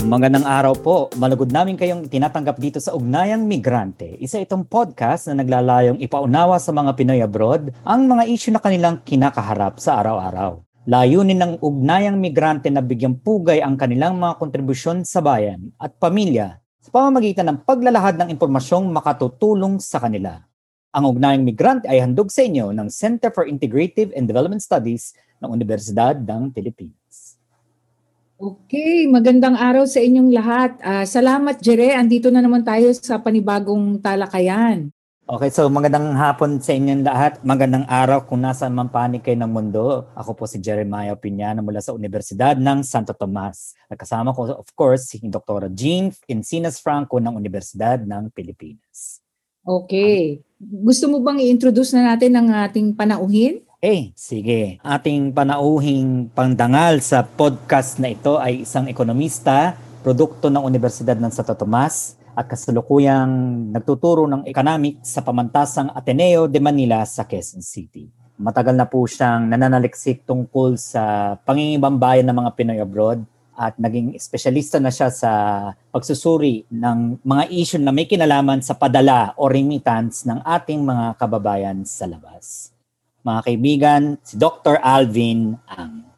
Magandang araw po. Malugod namin kayong tinatanggap dito sa Ugnayang Migrante. Isa itong podcast na naglalayong ipaunawa sa mga Pinoy abroad ang mga issue na kanilang kinakaharap sa araw-araw. Layunin ng Ugnayang Migrante na bigyang pugay ang kanilang mga kontribusyon sa bayan at pamilya sa pamamagitan ng paglalahad ng impormasyong makatutulong sa kanila. Ang Ugnayang Migrante ay handog sa inyo ng Center for Integrative and Development Studies ng Universidad ng Pilipinas. Okay, magandang araw sa inyong lahat. Uh, salamat Jere, andito na naman tayo sa panibagong talakayan. Okay, so magandang hapon sa inyong lahat. Magandang araw kung nasaan man panig kayo ng mundo. Ako po si Jeremiah Piñana mula sa Universidad ng Santo Tomas. At kasama ko, of course, si Dr. Jean Encinas Franco ng Universidad ng Pilipinas. Okay. Gusto mo bang i-introduce na natin ang ating panauhin? Eh, sige. Ating panauhing pangdangal sa podcast na ito ay isang ekonomista, produkto ng Universidad ng Santo Tomas at kasalukuyang nagtuturo ng economics sa pamantasang Ateneo de Manila sa Quezon City. Matagal na po siyang nananaliksik tungkol sa pangingibang bayan ng mga Pinoy abroad at naging espesyalista na siya sa pagsusuri ng mga issue na may kinalaman sa padala o remittance ng ating mga kababayan sa labas mga kaibigan, si Dr. Alvin Ang.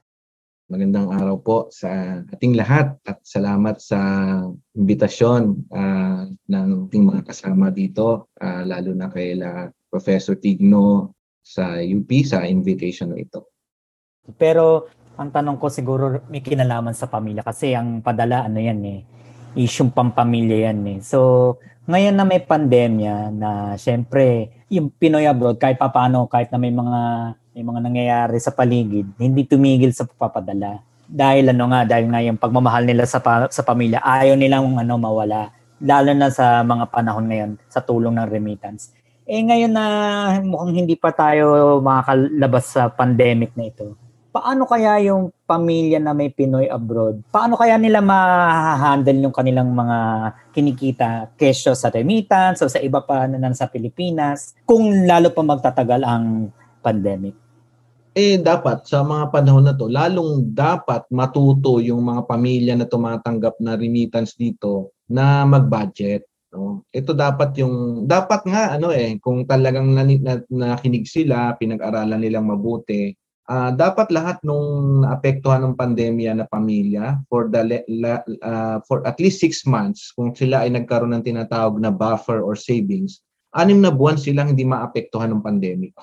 Magandang araw po sa ating lahat at salamat sa imbitasyon uh, ng ating mga kasama dito, uh, lalo na kay la Professor Tigno sa UP sa invitation na ito. Pero ang tanong ko siguro may kinalaman sa pamilya kasi ang padala ano yan eh, isyong pampamilya yan eh. So ngayon na may pandemya na syempre yung Pinoy abroad kahit papaano kahit na may mga may mga nangyayari sa paligid hindi tumigil sa papadala dahil ano nga dahil nga yung pagmamahal nila sa pa, sa pamilya ayaw nilang ano mawala. Lalo na sa mga panahon ngayon sa tulong ng remittance. Eh ngayon na mukhang hindi pa tayo makakalabas sa pandemic na ito paano kaya yung pamilya na may Pinoy abroad, paano kaya nila ma-handle yung kanilang mga kinikita kesyo sa remittance o sa iba pa na nasa Pilipinas kung lalo pa magtatagal ang pandemic? Eh dapat sa mga panahon na to, lalong dapat matuto yung mga pamilya na tumatanggap na remittance dito na mag-budget. No? Ito dapat yung dapat nga ano eh kung talagang nakinig sila, pinag-aralan nilang mabuti, uh, dapat lahat nung naapektuhan ng pandemya na pamilya for the uh, for at least six months kung sila ay nagkaroon ng tinatawag na buffer or savings anim na buwan silang hindi maapektuhan ng pandemic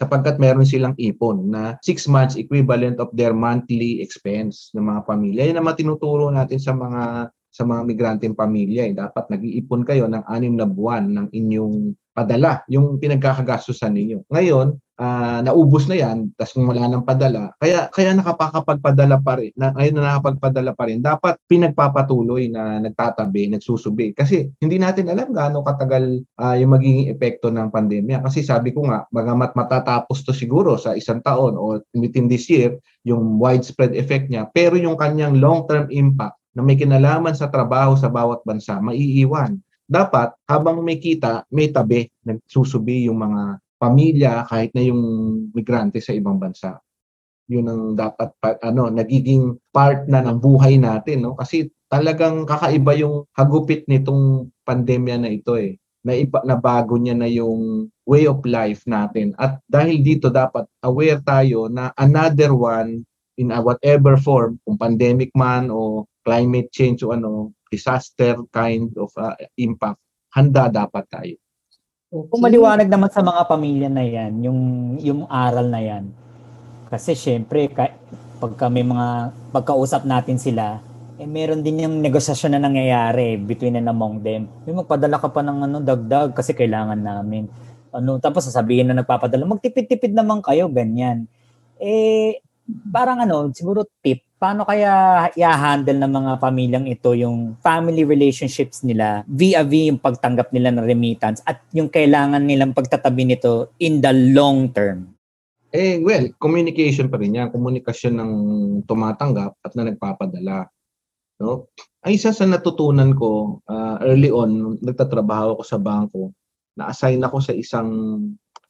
sapagkat meron silang ipon na 6 months equivalent of their monthly expense ng mga pamilya. Yan ang tinuturo natin sa mga sa mga migranteng pamilya. Eh. Dapat nag-iipon kayo ng anim na buwan ng inyong padala, yung pinagkakagastusan ninyo. Ngayon, uh, naubos na yan, tapos kung wala nang padala, kaya kaya nakapakapagpadala pa rin, na, ngayon na nakapagpadala pa rin, dapat pinagpapatuloy na nagtatabi, nagsusubi. Kasi hindi natin alam gaano katagal uh, yung magiging epekto ng pandemya. Kasi sabi ko nga, bagamat matatapos to siguro sa isang taon o within this year, yung widespread effect niya, pero yung kanyang long-term impact na may kinalaman sa trabaho sa bawat bansa, maiiwan dapat habang may kita, may tabi, nagsusubi yung mga pamilya kahit na yung migrante sa ibang bansa. Yun ang dapat ano nagiging part na ng buhay natin no kasi talagang kakaiba yung hagupit nitong pandemya na ito eh. Na iba na bago niya na yung way of life natin at dahil dito dapat aware tayo na another one in a whatever form kung pandemic man o climate change o ano disaster kind of uh, impact handa dapat tayo Okay. Kung maliwanag naman sa mga pamilya na yan, yung, yung aral na yan, kasi syempre, pagka may mga, pagkausap natin sila, eh meron din yung negosasyon na nangyayari between and among them. Yung magpadala ka pa ng ano, dagdag kasi kailangan namin. Ano, tapos sasabihin na nagpapadala, magtipid-tipid naman kayo, ganyan. Eh, parang ano, siguro tip, paano kaya i-handle ng mga pamilyang ito yung family relationships nila via-via yung pagtanggap nila ng remittance at yung kailangan nilang pagtatabi nito in the long term? Eh, well, communication pa rin yan. Komunikasyon ng tumatanggap at na nagpapadala. No? Ang isa sa natutunan ko uh, early on, nagtatrabaho ako sa bangko, na-assign ako sa isang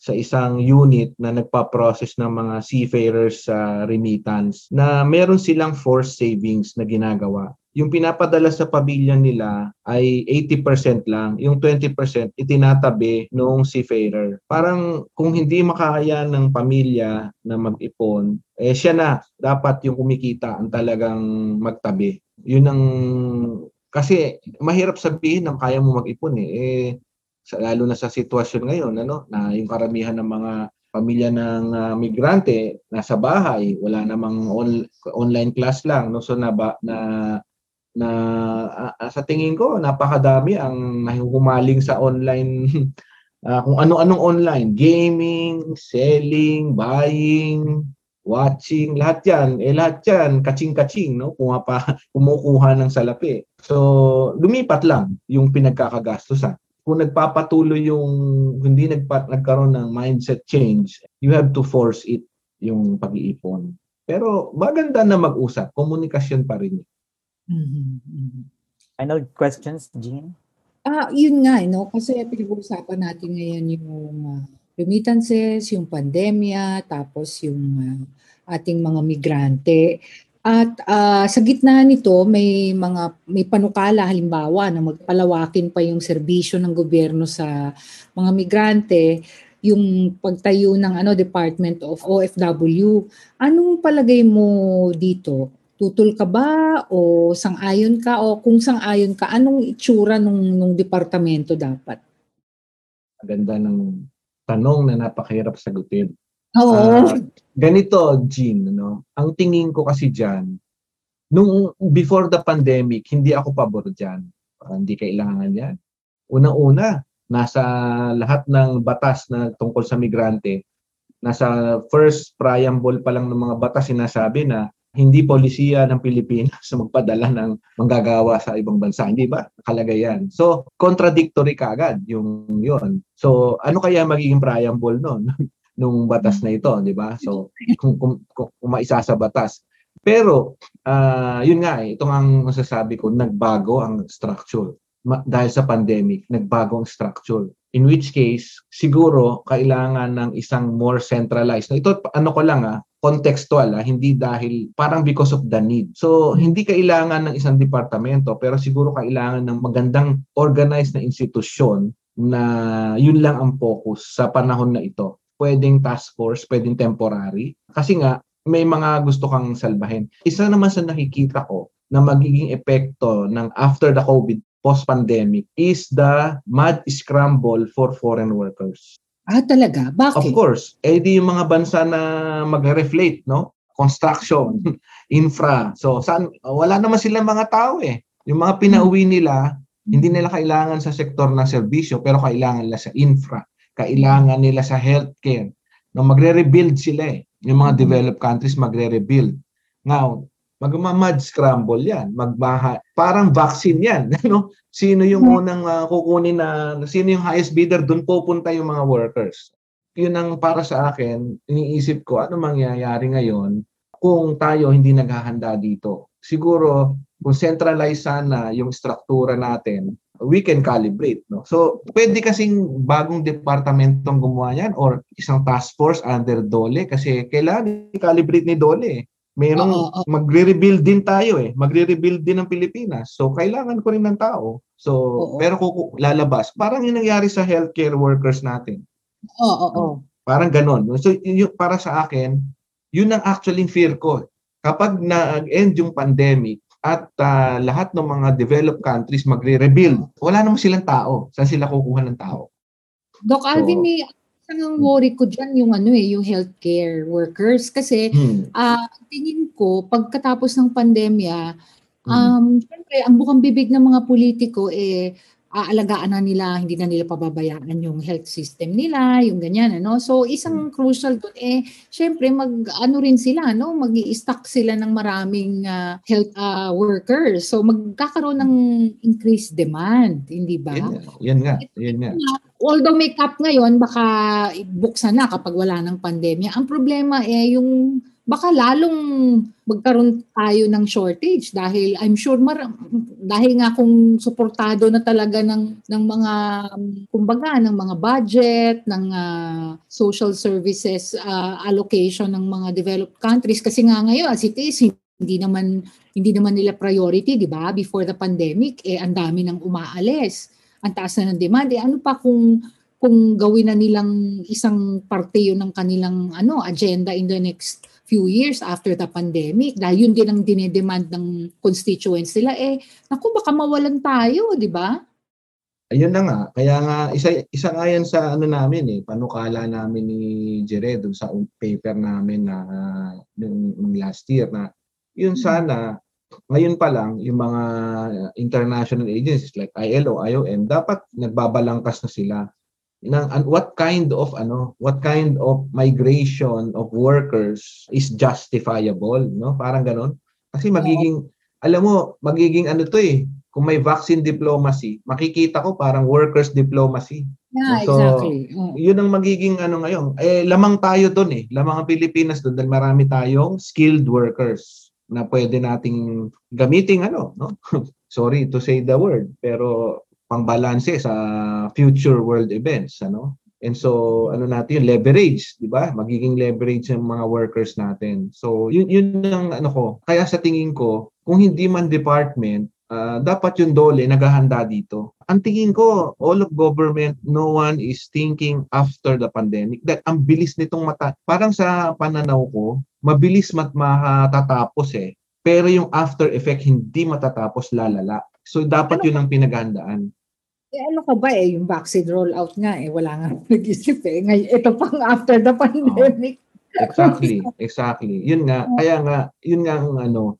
sa isang unit na nagpa-process ng mga seafarers sa uh, remittance na meron silang forced savings na ginagawa. yung pinapadala sa pamilya nila ay 80% lang. Yung 20% itinatabi noong seafarer. Parang kung hindi makaya ng pamilya na mag-ipon, eh siya na dapat yung kumikita ang talagang magtabi. Yun ang kasi mahirap sabihin na kaya mo mag-ipon eh. eh lalo na sa sitwasyon ngayon ano na yung karamihan ng mga pamilya ng uh, migrante nasa bahay, wala namang on, online class lang no? So na na na uh, sa tingin ko napakadami ang nahuhumaling sa online uh, kung ano-anong online, gaming, selling, buying, watching, lahat 'yan, eh lahat 'yan kaching-kaching no, pa kumukuha ng salapi. So lumipat lang yung pinagkakagastusan kung nagpapatuloy yung hindi nagpa, nagkaroon ng mindset change, you have to force it yung pag-iipon. Pero maganda na mag-usap, komunikasyon pa rin. Mm-hmm. Final questions, Jean? Ah, yun nga, no? kasi pinag-uusapan natin ngayon yung uh, remittances, yung pandemya, tapos yung uh, ating mga migrante. At uh, sa gitna nito may mga may panukala halimbawa na magpalawakin pa yung serbisyo ng gobyerno sa mga migrante yung pagtayo ng ano Department of OFW. Anong palagay mo dito? Tutol ka ba o sang-ayon ka o kung sang-ayon ka anong itsura nung nung departamento dapat? Maganda ng tanong na napakahirap sagutin. Oo. Uh, ganito, Jean, no? ang tingin ko kasi dyan, nung before the pandemic, hindi ako pabor dyan. Parang hindi kailangan yan. Unang-una, nasa lahat ng batas na tungkol sa migrante, nasa first preamble pa lang ng mga batas sinasabi na hindi polisiya ng Pilipinas magpadala ng manggagawa sa ibang bansa. Hindi ba? Nakalagay yan. So, contradictory kaagad yung yon. So, ano kaya magiging preamble noon? nung batas na ito, di ba? So, kung, kung, kung, kung maisa sa batas. Pero, uh, yun nga eh, itong ang masasabi ko, nagbago ang structure. Ma- dahil sa pandemic, nagbago ang structure. In which case, siguro, kailangan ng isang more centralized. Ito, ano ko lang ah, contextual ah, hindi dahil parang because of the need. So, hindi kailangan ng isang departamento, pero siguro kailangan ng magandang organized na institusyon na yun lang ang focus sa panahon na ito pwedeng task force, pwedeng temporary. Kasi nga, may mga gusto kang salbahin. Isa naman sa nakikita ko na magiging epekto ng after the COVID post-pandemic is the mad scramble for foreign workers. Ah, talaga? Bakit? Of course. Eh di yung mga bansa na mag-reflate, no? Construction, infra. So, saan, wala naman silang mga tao eh. Yung mga pinauwi nila, hindi nila kailangan sa sektor ng serbisyo, pero kailangan nila sa infra kailangan nila sa healthcare. No, magre-rebuild sila eh. Yung mga mm-hmm. developed countries magre-rebuild. Now, magmamad scramble yan. Magbaha. Parang vaccine yan. no? Sino yung mm-hmm. unang uh, kukunin na, sino yung highest bidder, doon pupunta yung mga workers. Yun ang para sa akin, iniisip ko, ano mangyayari ngayon kung tayo hindi naghahanda dito. Siguro, kung centralize sana yung struktura natin, we can calibrate. No? So, pwede kasing bagong departamentong gumawa yan or isang task force under DOLE kasi kailangan i-calibrate ni DOLE. Eh. Merong uh, uh, magre-rebuild din tayo eh. Magre-rebuild din ng Pilipinas. So, kailangan ko rin ng tao. So, uh, pero kung lalabas, parang yung nangyari sa healthcare workers natin. Oo, uh, oo. Uh, parang ganon. So, yung, para sa akin, yun ang actually fear ko. Kapag na-end yung pandemic, at uh, lahat ng mga developed countries magre-rebuild. Wala naman silang tao. Saan sila kukuha ng tao? Doc Alvin, so, may isang worry ko dyan yung ano eh, yung healthcare workers kasi hmm. uh, tingin ko pagkatapos ng pandemya, hmm. um, syempre ang bukang bibig ng mga politiko eh aalagaan na nila, hindi na nila pababayaan yung health system nila, yung ganyan, ano. So, isang hmm. crucial doon, eh, syempre, mag, ano rin sila, no? mag stock sila ng maraming uh, health uh, workers. So, magkakaroon ng increased demand, hindi ba? Yan, yan nga, yan nga. Although may cap ngayon, baka buksan na kapag wala ng pandemya. Ang problema eh, yung baka lalong magkaroon tayo ng shortage dahil I'm sure mar- dahil nga kung suportado na talaga ng ng mga kumbaga ng mga budget ng uh, social services uh, allocation ng mga developed countries kasi nga ngayon as it is hindi naman hindi naman nila priority, 'di ba? Before the pandemic, eh ang dami nang umaalis. Ang taas na ng demand. Eh ano pa kung kung gawin na nilang isang parte yun ng kanilang ano agenda in the next few years after the pandemic dahil yun din ang dinedemand ng constituents nila eh naku baka mawalan tayo di ba? Ayun na nga, kaya nga isa isa nga yan sa ano namin eh, panukala namin ni Jere dun sa paper namin na uh, nung last year na yun hmm. sana ngayon pa lang yung mga international agencies like ILO, IOM dapat nagbabalangkas na sila ng what kind of ano what kind of migration of workers is justifiable no parang ganon kasi magiging alam mo magiging ano to eh kung may vaccine diplomacy, makikita ko parang workers diplomacy. Yeah, so, exactly. Mm. Yun ang magiging ano ngayon. Eh, lamang tayo doon eh. Lamang ang Pilipinas doon dahil marami tayong skilled workers na pwede nating gamiting ano, no? Sorry to say the word, pero pangbalanse sa future world events, ano? And so, ano natin yun, leverage, di ba? Magiging leverage ng mga workers natin. So, yun, yun ang ano ko. Kaya sa tingin ko, kung hindi man department, uh, dapat yung dole naghahanda dito. Ang tingin ko, all of government, no one is thinking after the pandemic that ang bilis nitong mata. Parang sa pananaw ko, mabilis mat matatapos eh. Pero yung after effect hindi matatapos lalala. So dapat yun ang pinaghandaan. Eh, ano ka ba eh, yung vaccine rollout nga eh, wala nga nag-isip eh. Ngay, ito pang after the pandemic. Oh, exactly, exactly. Yun nga, kaya nga, yun nga ang ano,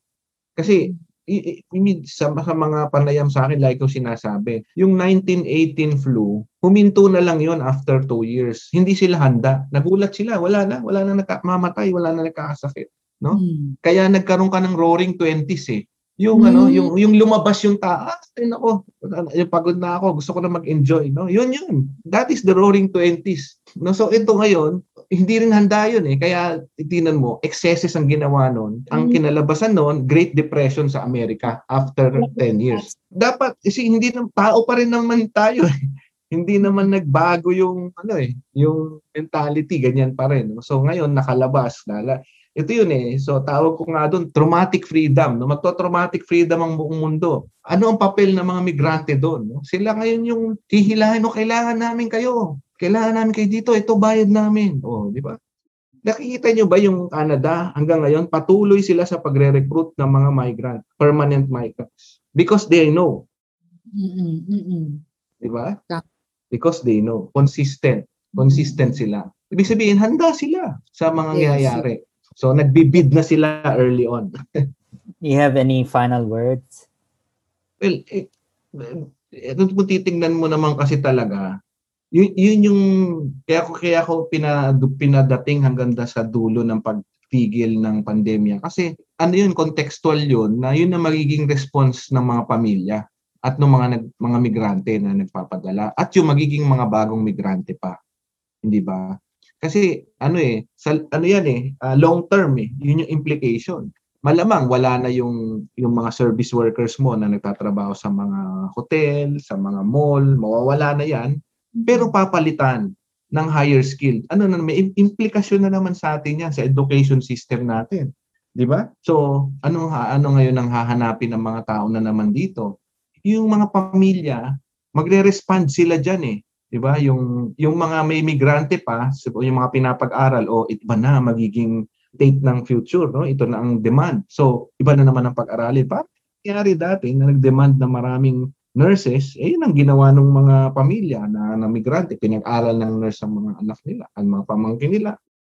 kasi i, i, sa, sa mga panayam sa akin, like ko sinasabi, yung 1918 flu, huminto na lang yon after two years. Hindi sila handa. Nagulat sila. Wala na. Wala na nakamamatay. Wala na nakakasakit. No? Hmm. Kaya nagkaroon ka ng roaring 20s eh. Yung ano, hmm. ano, yung yung lumabas yung taas, ay nako, yung pagod na ako, gusto ko na mag-enjoy, no? Yun yun. That is the roaring 20s. No, so ito ngayon, hindi rin handa yun eh. Kaya tingnan mo, excesses ang ginawa noon. Ang hmm. kinalabasan noon, Great Depression sa Amerika after 10 years. Dapat kasi hindi nang tao pa rin naman tayo eh. Hindi naman nagbago yung ano eh, yung mentality ganyan pa rin. No? So ngayon nakalabas, lala ito yun eh. So tawag ko nga doon, traumatic freedom. No? Magto-traumatic freedom ang buong mundo. Ano ang papel ng mga migrante doon? No? Sila ngayon yung hihilahin, no, kailangan namin kayo. Kailangan namin kayo dito. Ito bayad namin. O, oh, di ba? Nakikita nyo ba yung Canada hanggang ngayon patuloy sila sa pagre-recruit ng mga migrant, permanent migrants. Because they know. Mm-mm, mm-mm. Di ba? Because they know. Consistent. Consistent sila. Ibig sabihin, handa sila sa mga yes. nangyayari. So nagbibid na sila early on. you have any final words? Well, eh, eh, kung titingnan mo naman kasi talaga, yun, yun yung kaya ko kaya ako pinad, pinadating hanggang sa dulo ng pagpigil ng pandemya kasi ano yun contextual yun na yun ang magiging response ng mga pamilya at ng mga nag, mga migrante na nagpapadala at yung magiging mga bagong migrante pa hindi ba kasi ano eh, sa, ano yan eh, uh, long term eh. Yun yung implication. Malamang wala na yung yung mga service workers mo na nagtatrabaho sa mga hotel, sa mga mall, mawawala na yan. Pero papalitan ng higher skill. Ano na may implikasyon na naman sa atin yan sa education system natin. 'Di ba? So, ano ano ngayon ang hahanapin ng mga tao na naman dito? Yung mga pamilya, magre-respond sila diyan eh 'di ba? Yung yung mga may migrante pa, yung mga pinapag-aral o oh, iba na magiging date ng future, no? Ito na ang demand. So, iba na naman ang pag-aralin. Pa nangyari dati na nag-demand na maraming nurses, eh yun ang ginawa ng mga pamilya na, na migrante. Pinag-aral ng nurse ang mga anak nila, ang mga pamangkin nila.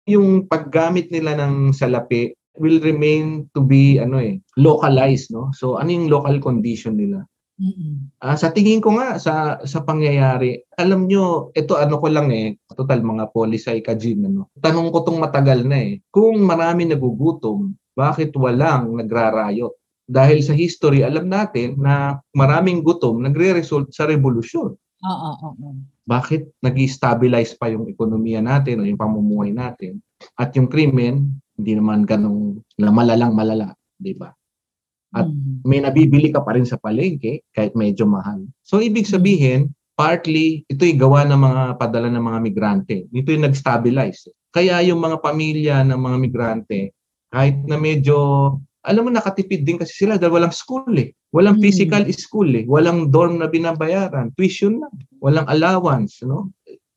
Yung paggamit nila ng salapi will remain to be ano eh localized no so ano yung local condition nila Mm-hmm. Uh, sa tingin ko nga sa sa pangyayari, alam nyo, ito ano ko lang eh, total mga polisay ka Jim, ano. Tanong ko tong matagal na eh. Kung marami nagugutom, bakit walang nagrarayot? Dahil sa history, alam natin na maraming gutom nagre-result sa revolusyon. Oo, oo. Bakit nag-stabilize pa yung ekonomiya natin o yung pamumuhay natin? At yung krimen, hindi naman ganong malalang malala, di ba? At mm. may nabibili ka pa rin sa palengke kahit medyo mahal. So ibig sabihin, partly ito'y gawa ng mga padala ng mga migrante. Ito yung nag-stabilize. Kaya yung mga pamilya ng mga migrante, kahit na medyo alam mo nakatipid din kasi sila dahil walang school eh. Walang Mm. physical school eh. Walang dorm na binabayaran, tuition lang, walang allowance, no?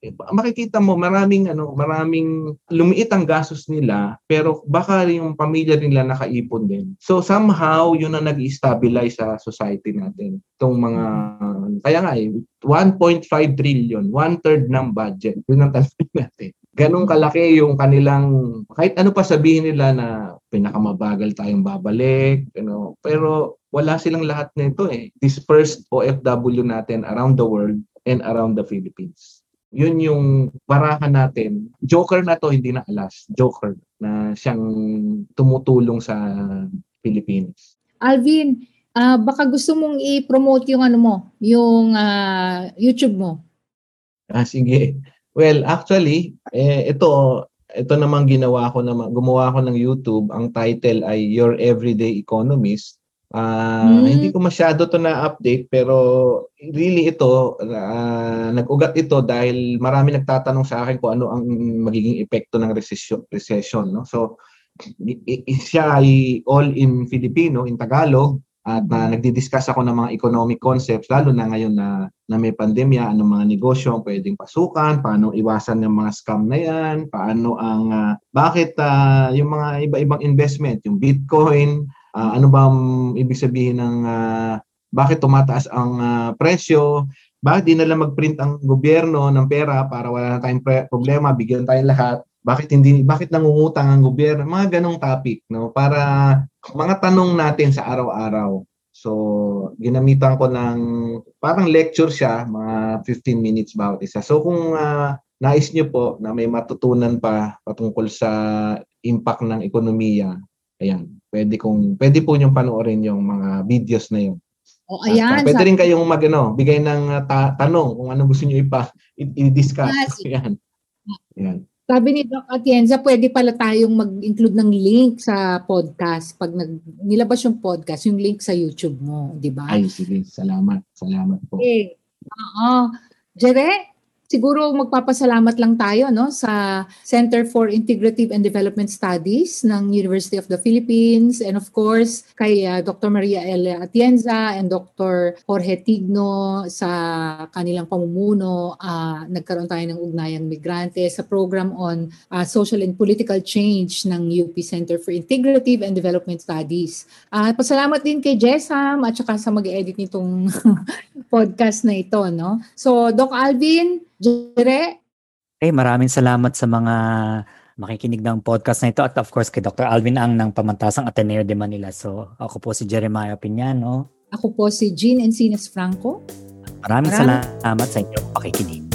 Eh, makikita mo maraming ano, maraming lumiit ang gastos nila pero baka yung pamilya nila nakaipon din. So somehow yun ang nag-stabilize sa society natin. Itong mga kaya nga eh 1.5 trillion, one third ng budget. Yun ang tanong natin. Ganong kalaki yung kanilang kahit ano pa sabihin nila na pinakamabagal tayong babalik, you know, pero wala silang lahat nito eh. Dispersed OFW natin around the world and around the Philippines. Yun yung barahan natin. Joker na to, hindi na alas. Joker na siyang tumutulong sa Philippines. Alvin, ah, baka gusto mong i-promote yung ano mo, yung ah, YouTube mo. Ah, sige. Well, actually, eh, ito, ito namang ginawa ko naman, gumawa ko ng YouTube. Ang title ay Your Everyday Economist. Ah, Hmm. Hindi ko masyado to na-update pero really ito, ah, nag-ugat ito dahil marami nagtatanong sa akin kung ano ang magiging epekto ng recession. recession no? So, i- i- siya ay all in Filipino, in Tagalog, at na nagdi-discuss ako ng mga economic concepts, lalo na ngayon na, na may pandemya, anong mga negosyo ang pwedeng pasukan, paano iwasan yung mga scam na yan, paano ang, ah, bakit ah, yung mga iba-ibang investment, yung Bitcoin, ah, ano ba ang ibig sabihin ng ah, bakit tumataas ang ah, presyo, bakit di na lang mag-print ang gobyerno ng pera para wala na tayong pre- problema, bigyan tayong lahat, bakit hindi bakit nangungutang ang gobyerno? Mga ganong topic no? Para mga tanong natin sa araw-araw. So ginamitan ko ng parang lecture siya mga 15 minutes bawat isa. So kung ah, nais niyo po na may matutunan pa patungkol sa impact ng ekonomiya ayan pwede kong pwede po niyong panoorin yung mga videos na yun O At, ayan, ah, pwede sabi- rin kayong mag ano, bigay ng ah, ta- tanong kung ano gusto niyo ipa i-discuss Yes. yan yan Sabi ni Doc Atienza, pwede pala tayong mag-include ng link sa podcast. Pag nag, nilabas yung podcast, yung link sa YouTube mo, di ba? Ay, sige. Salamat. Salamat po. Okay. Oo. Jere, siguro magpapasalamat lang tayo no sa Center for Integrative and Development Studies ng University of the Philippines and of course kay uh, Dr. Maria L. Atienza and Dr. Jorge Tigno sa kanilang pamumuno ah, nagkaroon tayo ng ugnayang migrante sa program on ah, social and political change ng UP Center for Integrative and Development Studies. Ah, pasalamat din kay Jessam at saka sa mag-edit nitong podcast na ito, no? So, Doc Alvin, Jere, Eh, maraming salamat sa mga makikinig ng podcast na ito at of course kay Dr. Alvin Ang ng Pamantasang Ateneo de Manila. So, ako po si Jeremiah Piñano. ako po si Jean Encinas Franco. Maraming Maraming- salamat sa inyong pakikinig.